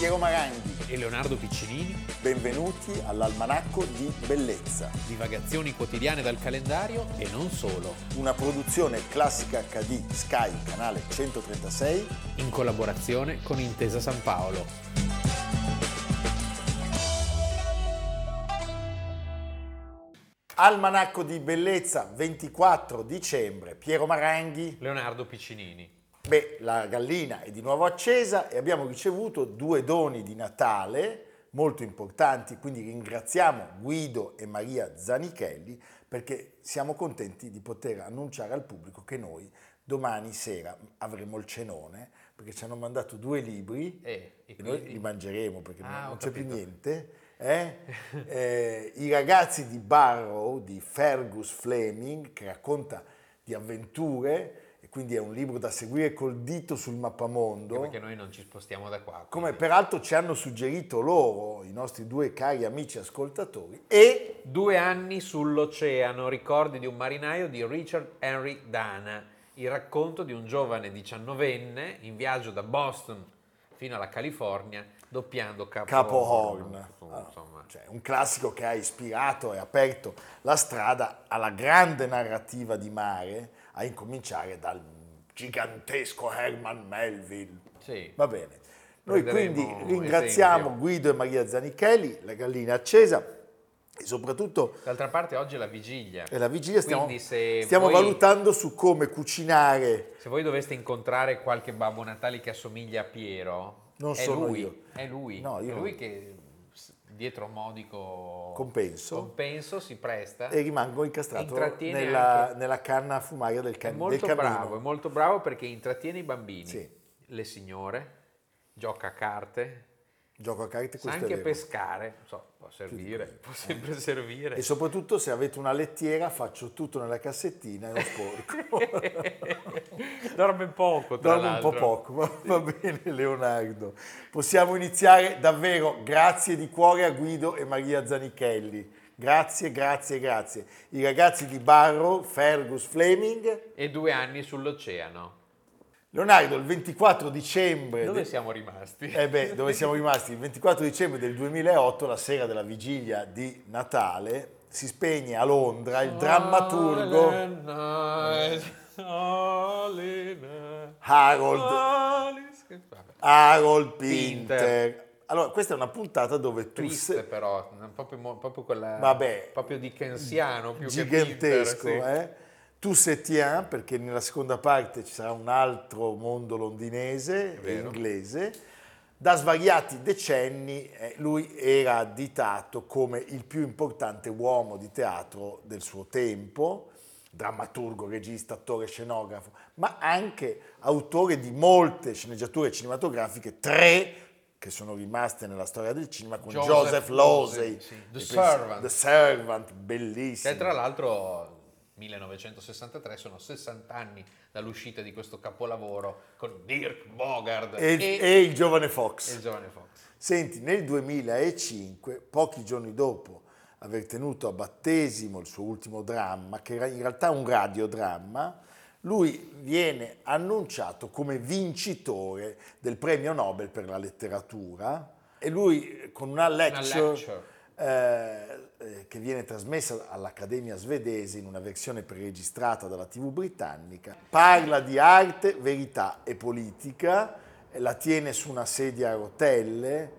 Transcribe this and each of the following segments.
Piero Maranghi e Leonardo Piccinini. Benvenuti all'Almanacco di Bellezza. Divagazioni quotidiane dal calendario e non solo. Una produzione classica HD Sky, canale 136. In collaborazione con Intesa San Paolo. Almanacco di Bellezza, 24 dicembre. Piero Maranghi. Leonardo Piccinini. Beh, la gallina è di nuovo accesa e abbiamo ricevuto due doni di Natale molto importanti, quindi ringraziamo Guido e Maria Zanichelli perché siamo contenti di poter annunciare al pubblico che noi domani sera avremo il cenone perché ci hanno mandato due libri eh, e, e noi li mangeremo perché ah, non c'è più niente. Eh? Eh, I ragazzi di Barrow di Fergus Fleming che racconta di avventure quindi è un libro da seguire col dito sul mappamondo. Perché noi non ci spostiamo da qua. Quindi. Come peraltro ci hanno suggerito loro, i nostri due cari amici ascoltatori. E Due anni sull'oceano, ricordi di un marinaio di Richard Henry Dana, il racconto di un giovane diciannovenne in viaggio da Boston fino alla California doppiando Capo, Capo Horn. Horn. Ah, cioè, un classico che ha ispirato e aperto la strada alla grande narrativa di mare a incominciare dal gigantesco Herman Melville. Sì. Va bene. Noi Prenderemo quindi ringraziamo esempio. Guido e Maria Zanichelli, la gallina accesa e soprattutto D'altra parte oggi è la vigilia. è la vigilia stiamo, stiamo voi- valutando su come cucinare. Se voi doveste incontrare qualche Babbo Natale che assomiglia a Piero, Non è sono lui, io. È lui. No, io è lui che s- dietro un modico Compenso. compenso si presta. E rimango incastrato nella, nella canna fumaria del, È cam- molto del bravo, è molto bravo perché intrattiene i bambini, Sì. le signore, gioca a carte, Gioco a carte, è anche vero. pescare, so, può servire, può sempre servire. E soprattutto se avete una lettiera faccio tutto nella cassettina e lo sporco. Dorme poco, tra Dormo un po' l'altro. poco, ma va bene Leonardo. Possiamo iniziare davvero. Grazie di cuore a Guido e Maria Zanichelli. Grazie, grazie, grazie. I ragazzi di Barrow, Fergus Fleming. E due anni sull'oceano. Leonardo, il 24 dicembre... Dove de- siamo rimasti? Eh beh, dove siamo rimasti? Il 24 dicembre del 2008, la sera della vigilia di Natale, si spegne a Londra il drammaturgo Harold, Harold Pinter. Allora, questa è una puntata dove tu Triste sei però, proprio, proprio quella... Vabbè. Proprio dickensiano più gigantesco, che Pinter, sì. eh? Tu se tiens, perché nella seconda parte ci sarà un altro mondo londinese e inglese. Da svariati decenni eh, lui era additato come il più importante uomo di teatro del suo tempo, drammaturgo, regista, attore, scenografo, ma anche autore di molte sceneggiature cinematografiche, tre che sono rimaste nella storia del cinema con Joseph Joseph, Losey, sì. The E Servant. The Servant, Che bellissimo. tra l'altro 1963 sono 60 anni dall'uscita di questo capolavoro con Dirk Bogard e, e il giovane Fox. e il giovane Fox. Senti, nel 2005, pochi giorni dopo aver tenuto a battesimo il suo ultimo dramma, che era in realtà un radiodramma, lui viene annunciato come vincitore del premio Nobel per la letteratura e lui con una lecture, lecture. eh, eh, che viene trasmessa all'Accademia svedese in una versione preregistrata dalla TV britannica, parla di arte, verità e politica, la tiene su una sedia a rotelle,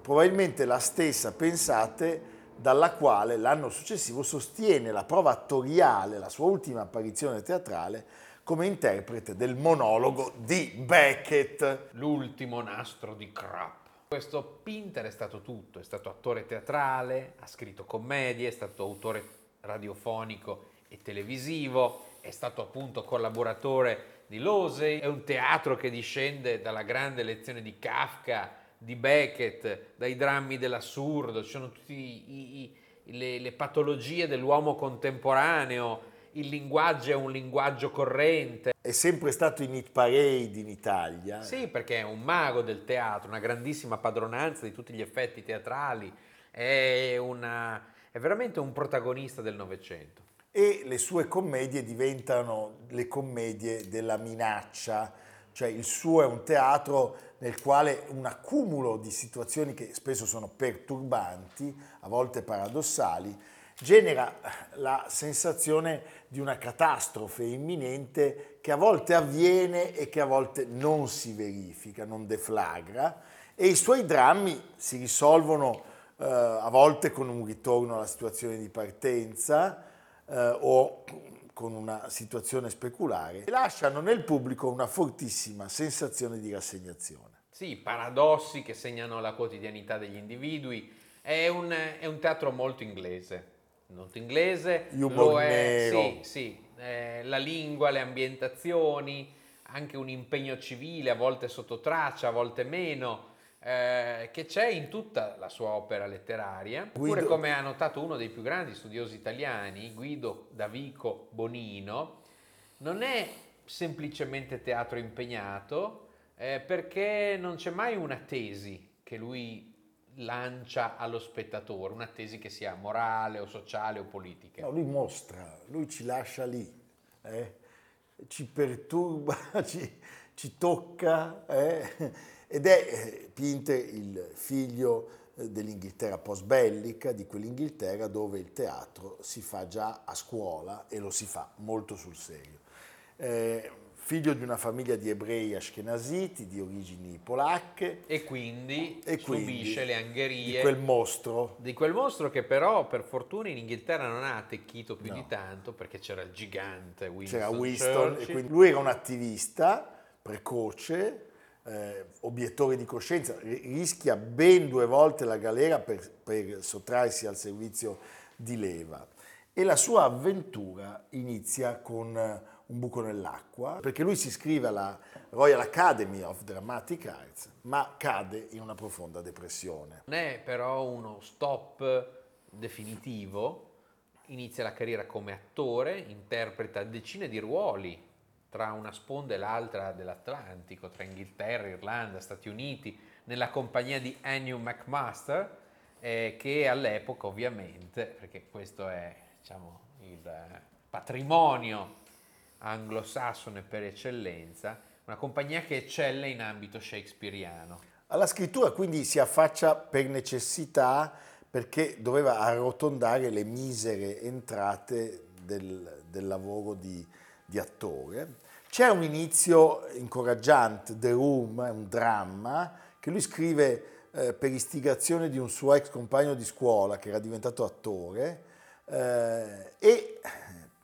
probabilmente la stessa, pensate, dalla quale l'anno successivo sostiene la prova attoriale, la sua ultima apparizione teatrale, come interprete del monologo di Beckett. L'ultimo nastro di Crap. Questo Pinter è stato tutto, è stato attore teatrale, ha scritto commedie, è stato autore radiofonico e televisivo, è stato appunto collaboratore di Losey, è un teatro che discende dalla grande lezione di Kafka, di Beckett, dai drammi dell'assurdo, ci sono tutte le, le patologie dell'uomo contemporaneo, il linguaggio è un linguaggio corrente. È sempre stato in hit parade in Italia. Sì, perché è un mago del teatro, una grandissima padronanza di tutti gli effetti teatrali, è, una- è veramente un protagonista del Novecento. e le sue commedie diventano le commedie della minaccia, cioè il suo è un teatro nel quale un accumulo di situazioni che spesso sono perturbanti, a volte paradossali, genera la sensazione di una catastrofe imminente che a volte avviene e che a volte non si verifica, non deflagra e i suoi drammi si risolvono eh, a volte con un ritorno alla situazione di partenza eh, o con una situazione speculare e lasciano nel pubblico una fortissima sensazione di rassegnazione. Sì, paradossi che segnano la quotidianità degli individui. È un, è un teatro molto inglese. Molto inglese. Humor è. Sì, sì. Eh, la lingua, le ambientazioni, anche un impegno civile, a volte sotto traccia, a volte meno. Eh, che c'è in tutta la sua opera letteraria, Guido- oppure come ha notato uno dei più grandi studiosi italiani, Guido Davico Bonino, non è semplicemente teatro impegnato, eh, perché non c'è mai una tesi che lui lancia allo spettatore, una tesi che sia morale o sociale o politica. No, lui mostra, lui ci lascia lì, eh? ci perturba, ci, ci tocca eh? ed è eh, Pinter il figlio eh, dell'Inghilterra post-bellica, di quell'Inghilterra dove il teatro si fa già a scuola e lo si fa molto sul serio. Eh, figlio di una famiglia di ebrei ashkenaziti di origini polacche. E quindi e quindi subisce le di angherie quel mostro. Di quel mostro che però per fortuna in Inghilterra non ha attecchito più No. di tanto perché c'era il gigante Winston, c'era Winston, lui era un attivista precoce, eh, obiettore di coscienza, ri- rischia ben due volte la galera per, per sottrarsi al servizio di leva. E la sua avventura inizia con un buco nell'acqua, perché lui si iscrive alla Royal Academy of Dramatic Arts, ma cade in una profonda depressione. Non è però uno stop definitivo, inizia la carriera come attore, interpreta decine di ruoli tra una sponda e l'altra dell'Atlantico, tra Inghilterra, Irlanda, Stati Uniti, nella compagnia di Ennio McMaster, eh, che all'epoca ovviamente, perché questo è diciamo, il eh, patrimonio anglosassone per eccellenza, una compagnia che eccelle in ambito shakespeariano. Alla scrittura quindi si affaccia per necessità perché doveva arrotondare le misere entrate del, del lavoro di, di attore. C'è un inizio incoraggiante, The Room, un dramma che lui scrive eh, per istigazione di un suo ex compagno di scuola che era diventato attore eh, e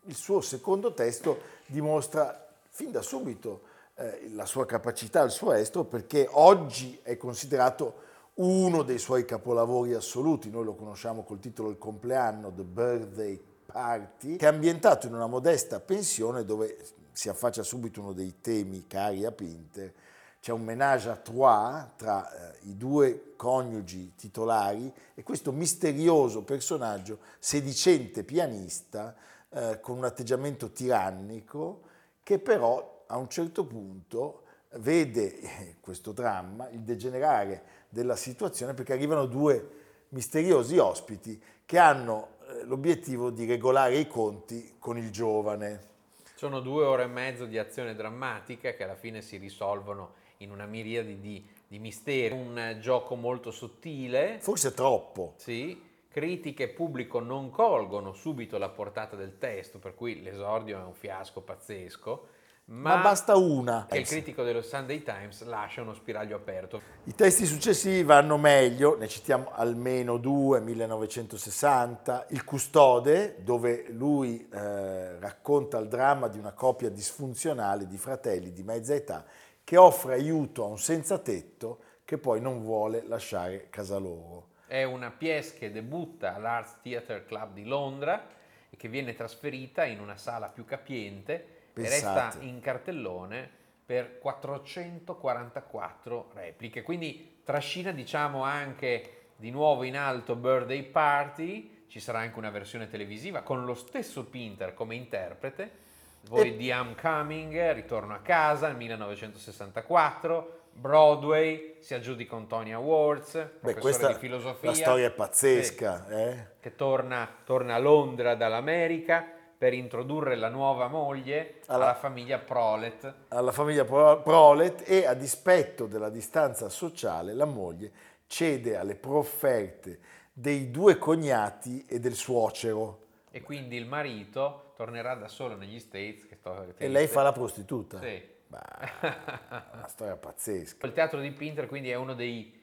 il suo secondo testo dimostra fin da subito eh, la sua capacità, il suo estro, perché oggi è considerato uno dei suoi capolavori assoluti, noi lo conosciamo col titolo Il compleanno, The Birthday Party, che è ambientato in una modesta pensione dove si affaccia subito uno dei temi cari a Pinter, c'è un ménage à trois tra eh, i due coniugi titolari e questo misterioso personaggio sedicente pianista eh, con un atteggiamento tirannico che però a un certo punto vede eh, questo dramma, il degenerare della situazione perché arrivano due misteriosi ospiti che hanno eh, l'obiettivo di regolare i conti con il giovane. Sono due ore e mezzo di azione drammatica che alla fine si risolvono in una miriade di, di misteri. Un gioco molto sottile, Forse troppo. sì. Critiche e pubblico non colgono subito la portata del testo, per cui l'esordio è un fiasco pazzesco. Ma, Ma basta una. che il critico dello Sunday Times lascia uno spiraglio aperto. I testi successivi vanno meglio, ne citiamo almeno due, 1960, Il custode, dove lui eh, racconta il dramma di una coppia disfunzionale di fratelli di mezza età che offre aiuto a un senza tetto che poi non vuole lasciare casa loro. È una pièce che debutta all'Arts Theatre Club di Londra e che viene trasferita in una sala più capiente e resta Pensate. in cartellone per 444 repliche. Quindi trascina diciamo anche di nuovo in alto Birthday Party, ci sarà anche una versione televisiva con lo stesso Pinter come interprete. Voi E- di I'm Coming, Ritorno a casa nel 1964, Broadway, si aggiudica un Tony Awards, Beh, questa di filosofia. la storia è pazzesca. eh? che torna, torna a Londra dall'America, per introdurre la nuova moglie alla, alla famiglia Prolet. Alla famiglia Prolet e a dispetto della distanza sociale la moglie cede alle profferte dei due cognati e del suocero. E quindi il marito tornerà da solo negli States. Sto, e lei fa la prostituta? Sì. Bah, una storia pazzesca. Il teatro di Pinter quindi è uno dei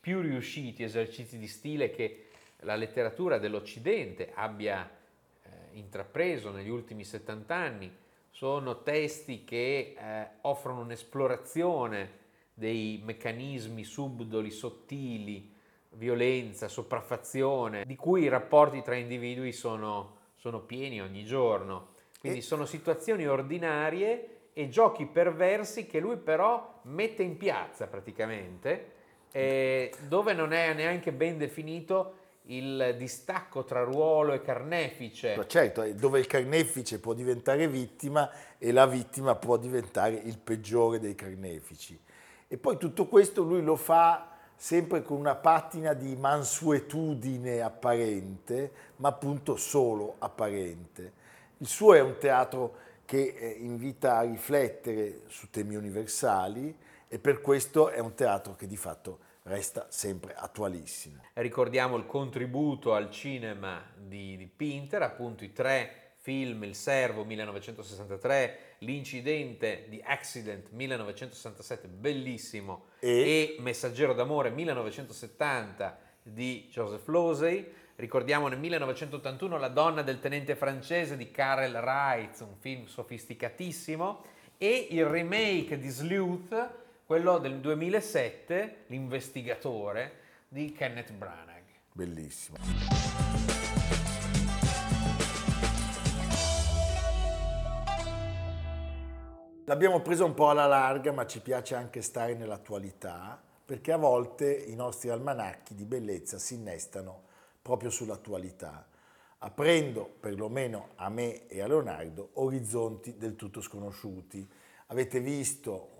più riusciti esercizi di stile che la letteratura dell'Occidente abbia intrapreso negli ultimi 70 anni sono testi che eh, offrono un'esplorazione dei meccanismi subdoli, sottili, violenza, sopraffazione, di cui i rapporti tra individui sono, sono pieni ogni giorno. Quindi e... sono situazioni ordinarie e giochi perversi che lui però mette in piazza praticamente, eh, dove non è neanche ben definito il distacco tra ruolo e carnefice. Certo, dove il carnefice può diventare vittima e la vittima può diventare il peggiore dei carnefici. E poi tutto questo lui lo fa sempre con una patina di mansuetudine apparente, ma appunto solo apparente. Il suo è un teatro che eh, invita a riflettere su temi universali e per questo è un teatro che di fatto resta sempre attualissimo. Ricordiamo il contributo al cinema di, di Pinter, appunto i tre film Il Servo 1963, L'incidente di Accident 1967, bellissimo, e, e Messaggero d'amore 1970 di Joseph Losey. Ricordiamo nel 1981 La donna del tenente francese di Karel Reitz, un film sofisticatissimo, e il remake di Sleuth quello del 2007, L'investigatore di Kenneth Branagh. Bellissimo. L'abbiamo preso un po' alla larga, ma ci piace anche stare nell'attualità, perché a volte i nostri almanacchi di bellezza si innestano proprio sull'attualità, aprendo, perlomeno a me e a Leonardo, orizzonti del tutto sconosciuti. Avete visto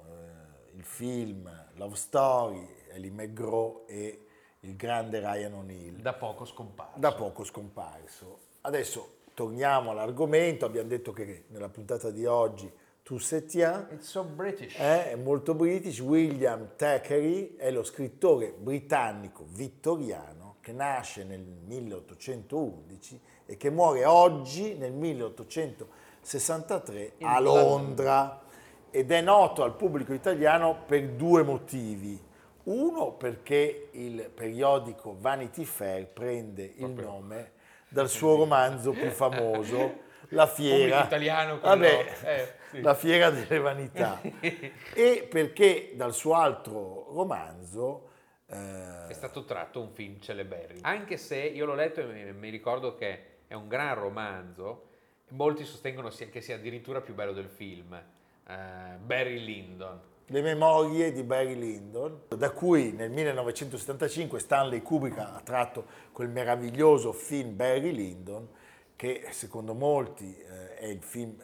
il film Love Story, Ellie McGraw e il grande Ryan O'Neill. Da poco scomparso. Da poco scomparso. Adesso torniamo all'argomento, abbiamo detto che nella puntata di oggi tu Setien so British. è molto british, William Thackeray è lo scrittore britannico vittoriano che nasce nel 1811 e che muore oggi nel 1863 In a Londra. Ed è noto al pubblico italiano per due motivi. Uno perché il periodico Vanity Fair prende il nome dal suo romanzo più famoso, La Fiera, italiano, Vabbè, eh, sì. La Fiera delle Vanità, e perché dal suo altro romanzo eh... è stato tratto un film celeberrimo. Anche se io l'ho letto e mi ricordo che è un gran romanzo, molti sostengono che sia addirittura più bello del film eh, Barry Lyndon. Le memorie di Barry Lyndon, da cui nel 1975 Stanley Kubrick ha tratto quel meraviglioso film Barry Lyndon, che secondo molti eh, è il film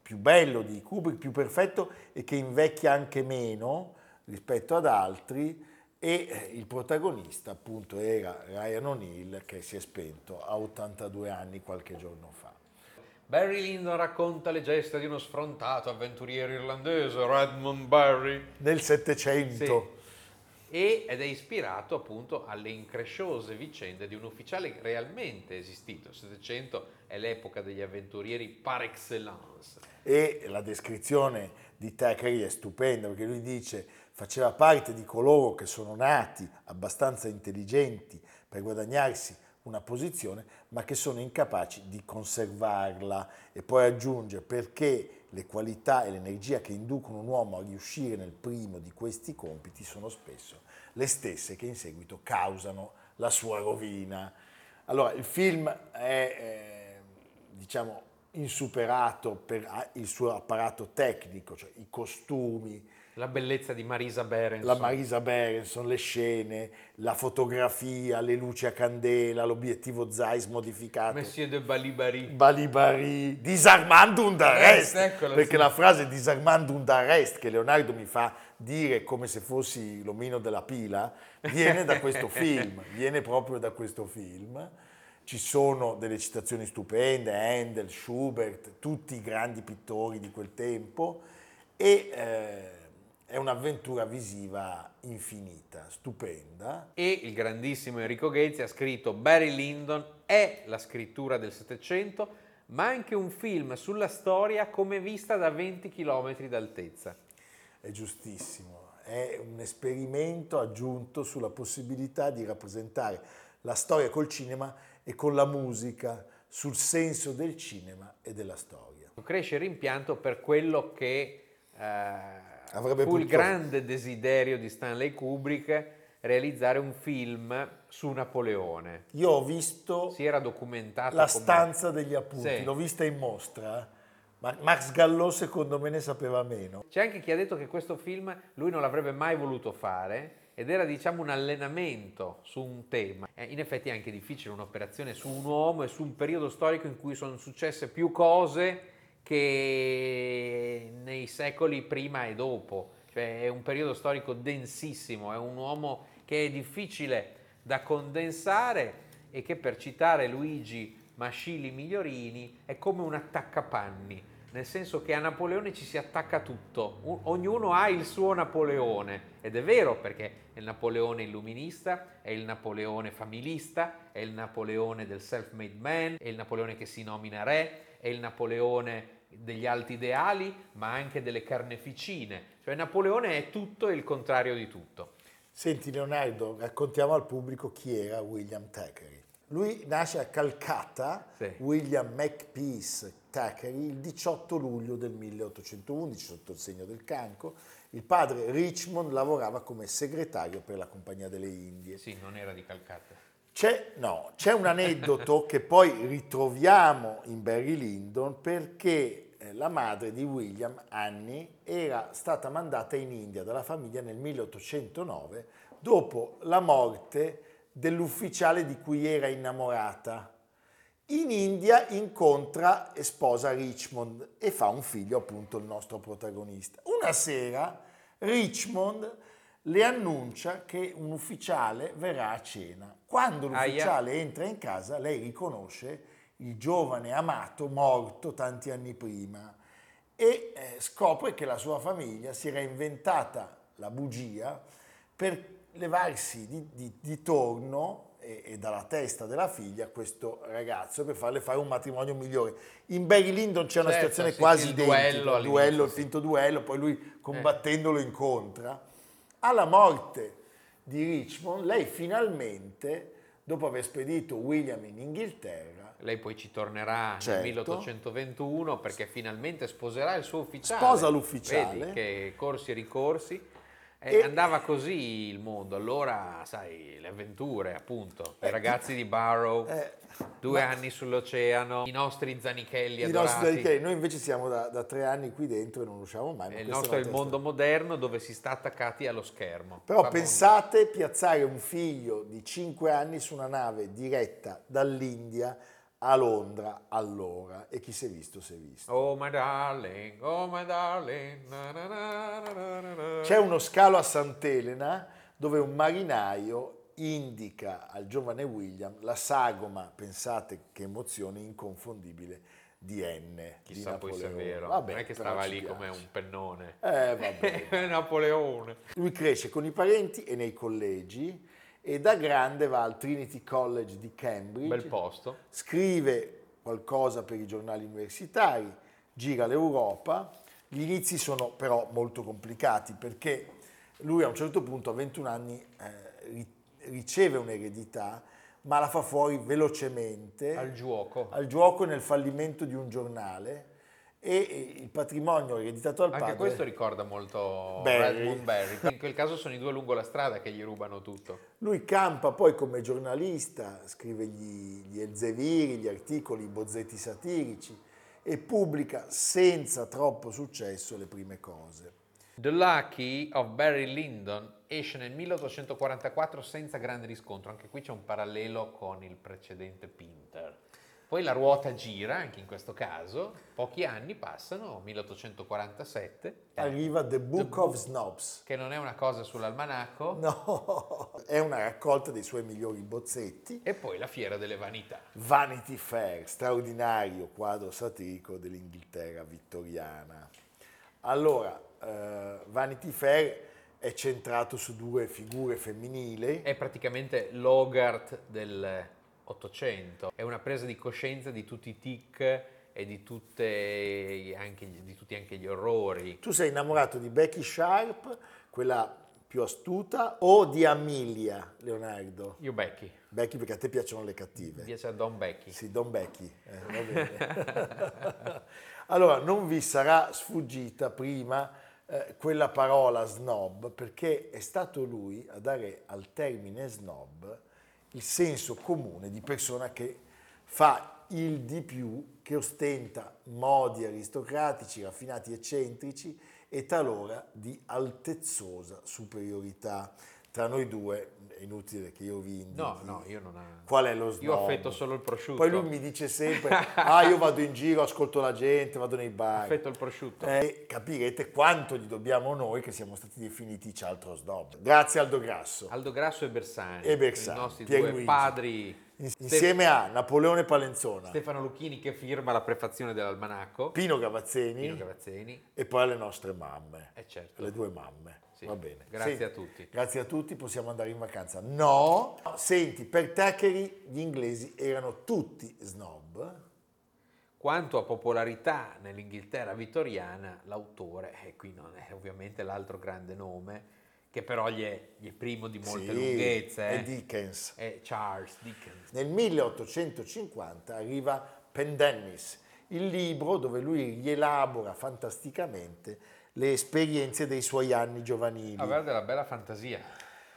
più bello di Kubrick, più perfetto e che invecchia anche meno rispetto ad altri e eh, il protagonista appunto era Ryan O'Neill che si è spento a 82 anni qualche giorno fa. Barry Lyndon racconta le gesta di uno sfrontato avventuriero irlandese, Redmond Barry. Nel Settecento. Sì. ed è ispirato appunto alle incresciose vicende di un ufficiale realmente esistito. Il Settecento è l'epoca degli avventurieri par excellence. E la descrizione di Thackeray è stupenda perché lui dice faceva parte di coloro che sono nati abbastanza intelligenti per guadagnarsi una posizione, ma che sono incapaci di conservarla e poi aggiunge perché le qualità e l'energia che inducono un uomo a riuscire nel primo di questi compiti sono spesso le stesse che in seguito causano la sua rovina. Allora, il film è, eh, diciamo, insuperato per il suo apparato tecnico, cioè i costumi, la bellezza di Marisa Berenson. La Marisa Berenson, le scene, la fotografia, le luci a candela, l'obiettivo Zeiss modificato. Monsieur de Balibari. Balibari, disarmando un d'arrest. Eh, perché sì. la frase disarmando un d'arrest che Leonardo mi fa dire come se fossi l'omino della pila, viene da questo film, viene proprio da questo film. ci sono delle citazioni stupende, Handel, Schubert, tutti i grandi pittori di quel tempo e eh, è un'avventura visiva infinita, stupenda. E il grandissimo Enrico Ghezzi ha scritto Barry Lyndon è la scrittura del Settecento, ma anche un film sulla storia come vista da 20 km d'altezza. È giustissimo, è un esperimento aggiunto sulla possibilità di rappresentare la storia col cinema e con la musica, sul senso del cinema e della storia. Cresce il rimpianto per quello che eh, Avrebbe fu il potuto- grande desiderio di Stanley Kubrick realizzare un film su Napoleone. Io ho visto Si era documentato la come- stanza degli appunti, Sì. l'ho vista in mostra, ma Max Gallò secondo me ne sapeva meno. C'è anche chi ha detto che questo film lui non l'avrebbe mai voluto fare ed era diciamo un allenamento su un tema. Eh, in effetti è anche difficile un'operazione su un uomo e su un periodo storico in cui sono successe più cose che nei secoli prima e dopo. Cioè è un periodo storico densissimo, è un uomo che è difficile da condensare e che per citare Luigi Mascilli Migliorini è come un attaccapanni, nel senso che a Napoleone ci si attacca tutto, ognuno ha il suo Napoleone ed è vero perché è il Napoleone illuminista, è il Napoleone familista, è il Napoleone del self-made man, è il Napoleone che si nomina re, è il Napoleone degli alti ideali, ma anche delle carneficine. Cioè Napoleone è tutto e il contrario di tutto. Senti Leonardo, raccontiamo al pubblico chi era William Thackeray. Lui nasce a Calcutta, Sì. William Makepeace Thackeray, il 18 luglio del 1811 sotto il segno del cancro. Il padre Richmond lavorava come segretario per la Compagnia delle Indie. Sì, non era di Calcutta. C'è, no, c'è un aneddoto che poi ritroviamo in Barry Lyndon perché eh, la madre di William, Annie, era stata mandata in India dalla famiglia nel 1809 dopo la morte dell'ufficiale di cui era innamorata. In India incontra e sposa Richmond e fa un figlio, appunto il nostro protagonista. Una sera Richmond le annuncia che un ufficiale verrà a cena. Quando l'ufficiale entra in casa, lei riconosce il giovane amato morto tanti anni prima e eh, scopre che la sua famiglia si era inventata la bugia per levarsi di, di- di torno e, e dalla testa della figlia questo ragazzo per farle fare un matrimonio migliore. In Barry Lyndon c'è una Certo, situazione sì, quasi il identica, duello il duello, il finto duello, poi lui combattendolo incontra. Alla morte di Richmond, lei finalmente, dopo aver spedito William in Inghilterra, Lei poi ci tornerà Certo. nel 1821 perché finalmente sposerà il suo ufficiale. Sposa l'ufficiale. Vedi che corsi e ricorsi. E E- andava così il mondo. Allora, sai, le avventure, appunto. I Eh, ragazzi di Barrow, eh, due ma- anni sull'oceano, i nostri zanichelli i adorati. nostri dedichei, noi invece siamo da, da tre anni qui dentro e non usciamo mai. ma il nostro è il mondo moderno dove si sta attaccati allo schermo. Però Va pensate piazzare un figlio di 5 anni su una nave diretta dall'India a Londra allora e chi si è visto si è visto. Oh my darling, oh my darling. na na na. C'è uno scalo a Sant'Elena dove un marinaio indica al giovane William la sagoma, pensate che emozione inconfondibile di N. Chissà di poi se è vero. Vabbè, non è che stava lì piace. come un pennone. Eh, vabbè. Napoleone. Lui cresce con i parenti e nei collegi e da grande va al Trinity College di Cambridge. Bel posto. scrive qualcosa per i giornali universitari, gira l'Europa. Gli inizi sono però molto complicati perché lui a un certo punto a 21 anni eh, ri- riceve un'eredità, ma la fa fuori velocemente Al gioco. al gioco e nel fallimento di un giornale e il patrimonio ereditato al Anche padre questo ricorda molto Barry. Redmond Barry. In quel caso sono i due lungo la strada che gli rubano tutto. Lui campa poi come giornalista, scrive gli, gli elzeviri, gli articoli, i bozzetti satirici e pubblica senza troppo successo le prime cose. The Lucky of Barry Lyndon esce nel 1844 senza grande riscontro. Anche qui c'è un parallelo con il precedente Pinter. Poi la ruota gira, anche in questo caso, pochi anni passano, 1847. Arriva The Book The of Book. Snobs. Che non è una cosa sull'almanacco. No, è una raccolta dei suoi migliori bozzetti. E poi la fiera delle vanità. Vanity Fair, straordinario quadro satirico dell'Inghilterra vittoriana. Allora, eh, Vanity Fair è centrato su due figure femminili. È praticamente l'Hogarth del Ottocento. È una presa di coscienza di tutti i tic e di, tutte, anche, di tutti anche gli orrori. Tu sei innamorato di Becky Sharp, quella più astuta, o di Amelia, Leonardo? Io Becky. Becky perché a te piacciono le Mi cattive. piace Don Becky. Sì, Don Becky. eh, va bene. allora, non vi sarà sfuggita prima eh, quella parola snob, perché è stato lui a dare al termine snob il senso comune di persona che fa il di più, che ostenta modi aristocratici, raffinati, eccentrici e talora di altezzosa superiorità. Tra noi due è inutile che io vi indichi No, no, io non ho... qual è lo snob. Io affetto solo il prosciutto. Poi lui mi dice sempre, ah io vado in giro, ascolto la gente, vado nei bar. Affetto il prosciutto. E capirete quanto gli dobbiamo noi che siamo stati definiti cialtro snob. Grazie Aldo Grasso. Aldo Grasso e Bersani. E Bersani, I nostri Pierluigi. due padri. Insieme a Napoleone Palenzona, Stefano Lucchini che firma la prefazione dell'almanacco. Pino Gavazzeni Pino Gavazzeni. e poi alle nostre mamme. Eh certo. Le due mamme. Va bene. Grazie Sì. a tutti. Grazie a tutti, possiamo andare in vacanza. No, senti, per Thackeray gli inglesi erano tutti snob. Quanto a popolarità nell'Inghilterra vittoriana, l'autore, e qui non è ovviamente l'altro grande nome, che però gli è, gli è primo di molte Sì, lunghezze, è eh, Dickens. è Charles Dickens. Nel 1850 arriva Pendennis, il libro dove lui rielabora fantasticamente le esperienze dei suoi anni giovanili. Aveva della bella fantasia.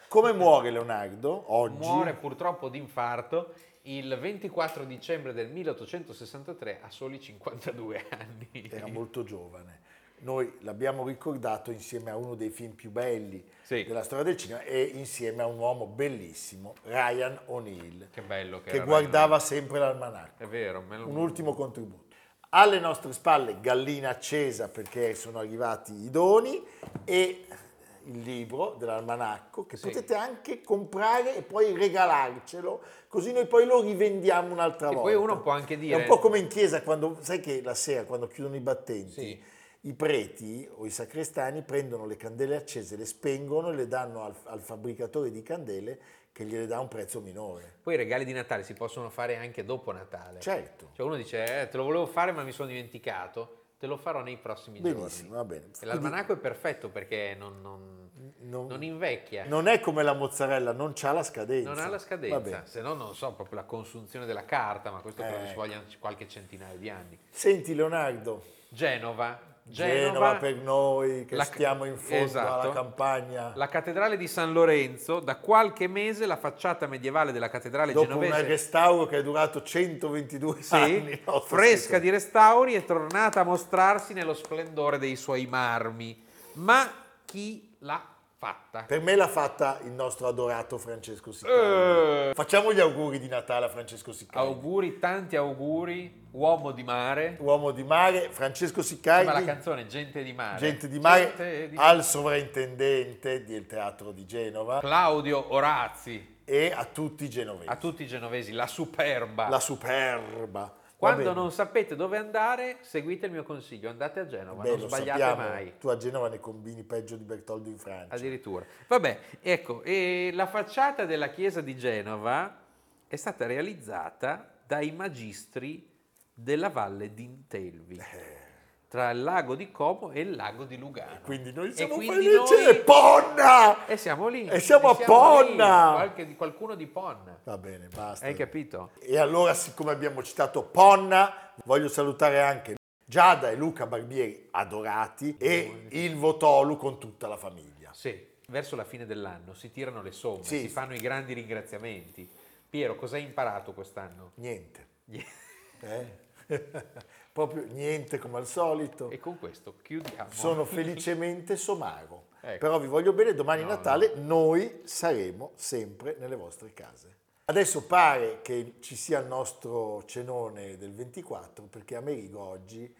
Come muore Leonardo oggi? Muore purtroppo di infarto il 24 dicembre del 1863 a soli 52 anni. Era molto giovane. Noi l'abbiamo ricordato insieme a uno dei film più belli Sì. della storia del cinema e insieme a un uomo bellissimo, Ryan O'Neill, Che bello che, che guardava sempre l'almanacco. Ryan. È vero, me lo- un ultimo contributo. Alle nostre spalle gallina accesa perché sono arrivati i doni e il libro dell'almanacco che Sì. potete anche comprare e poi regalarcelo, così noi poi lo rivendiamo un'altra E volta. poi uno può anche È dire... un po' come in chiesa quando, sai che la sera quando chiudono i battenti, Sì. I preti o i sacrestani prendono le candele accese, le spengono e le danno al, al fabbricatore di candele che gliele dà a un prezzo minore. Poi i regali di Natale si possono fare anche dopo Natale. Certo. Cioè uno dice, eh, te lo volevo fare ma mi sono dimenticato, te lo farò nei prossimi Benissimo, giorni. va bene. E l'almanacco è perfetto perché non, non- Non- non invecchia, Non è come la mozzarella, non c'ha la scadenza. non ha la scadenza, se no non so, proprio la consunzione della carta, ma questo credo Eh. ci voglia qualche centinaio di anni. Senti Leonardo, Genova, Genova, Genova, per noi che la- stiamo in fondo esatto. alla campagna, la cattedrale di San Lorenzo, da qualche mese la facciata medievale della cattedrale dopo un genovese restauro che è durato 122 Sì, anni. no, fresca sì. di restauri, è tornata a mostrarsi nello splendore dei suoi marmi. Ma chi l'ha fatta? Per me l'ha fatta il nostro adorato Francesco Siccardi. Eh, Facciamo gli auguri di Natale a Francesco Siccardi. auguri, tanti auguri, uomo di mare. Uomo di mare, Francesco Come la Siccardi, canzone Gente di mare. gente di mare, Gente di- al sovrintendente del teatro di Genova Claudio Orazzi, e a tutti i genovesi. a tutti i genovesi, la superba. La superba. Quando non sapete dove andare, seguite il mio consiglio, andate a Genova, Beh, non sbagliate sappiamo, mai. Tu a Genova ne combini peggio di Bertoldo in Francia. Addirittura. Vabbè, ecco, la facciata della chiesa di Genova è stata realizzata dai magistri della valle d'Intelvi, Eh. Tra il lago di Como e il lago di Lugano. Quindi noi E siamo felici noi- e Ponna! E siamo lì. E siamo a lì. Ponna! Qualche- di qualcuno di Ponna. Va bene, basta. Hai capito? E allora, siccome abbiamo citato Ponna, voglio salutare anche Giada e Luca Barbieri, adorati, e il Votolu con tutta la famiglia. Sì, verso la fine dell'anno si tirano le somme, Sì. si fanno i grandi ringraziamenti. Piero, cosa hai imparato quest'anno? Niente. Eh? Proprio niente come al solito. E con questo chiudiamo. Sono felicemente somaro. Ecco. Però vi voglio bene, domani No, Natale noi saremo sempre nelle vostre case. Adesso pare che ci sia il nostro cenone del 24 perché Amerigo oggi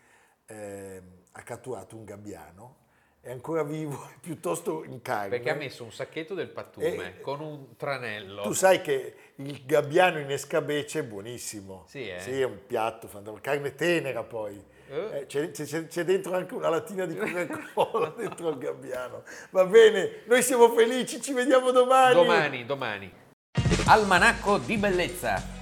eh, ha catturato un gabbiano, è ancora vivo, è piuttosto in carica. Perché ha messo un sacchetto del pattume Eh, con un tranello. Tu sai che il gabbiano in escabeche è buonissimo. Sì, eh? Sì, è un piatto fantastico. Carne tenera poi. Eh. Eh, c'è, c'è- c'è dentro anche una lattina di Coca-Cola dentro il gabbiano. Va bene, noi siamo felici, ci vediamo domani. Domani, domani. Almanacco di bellezza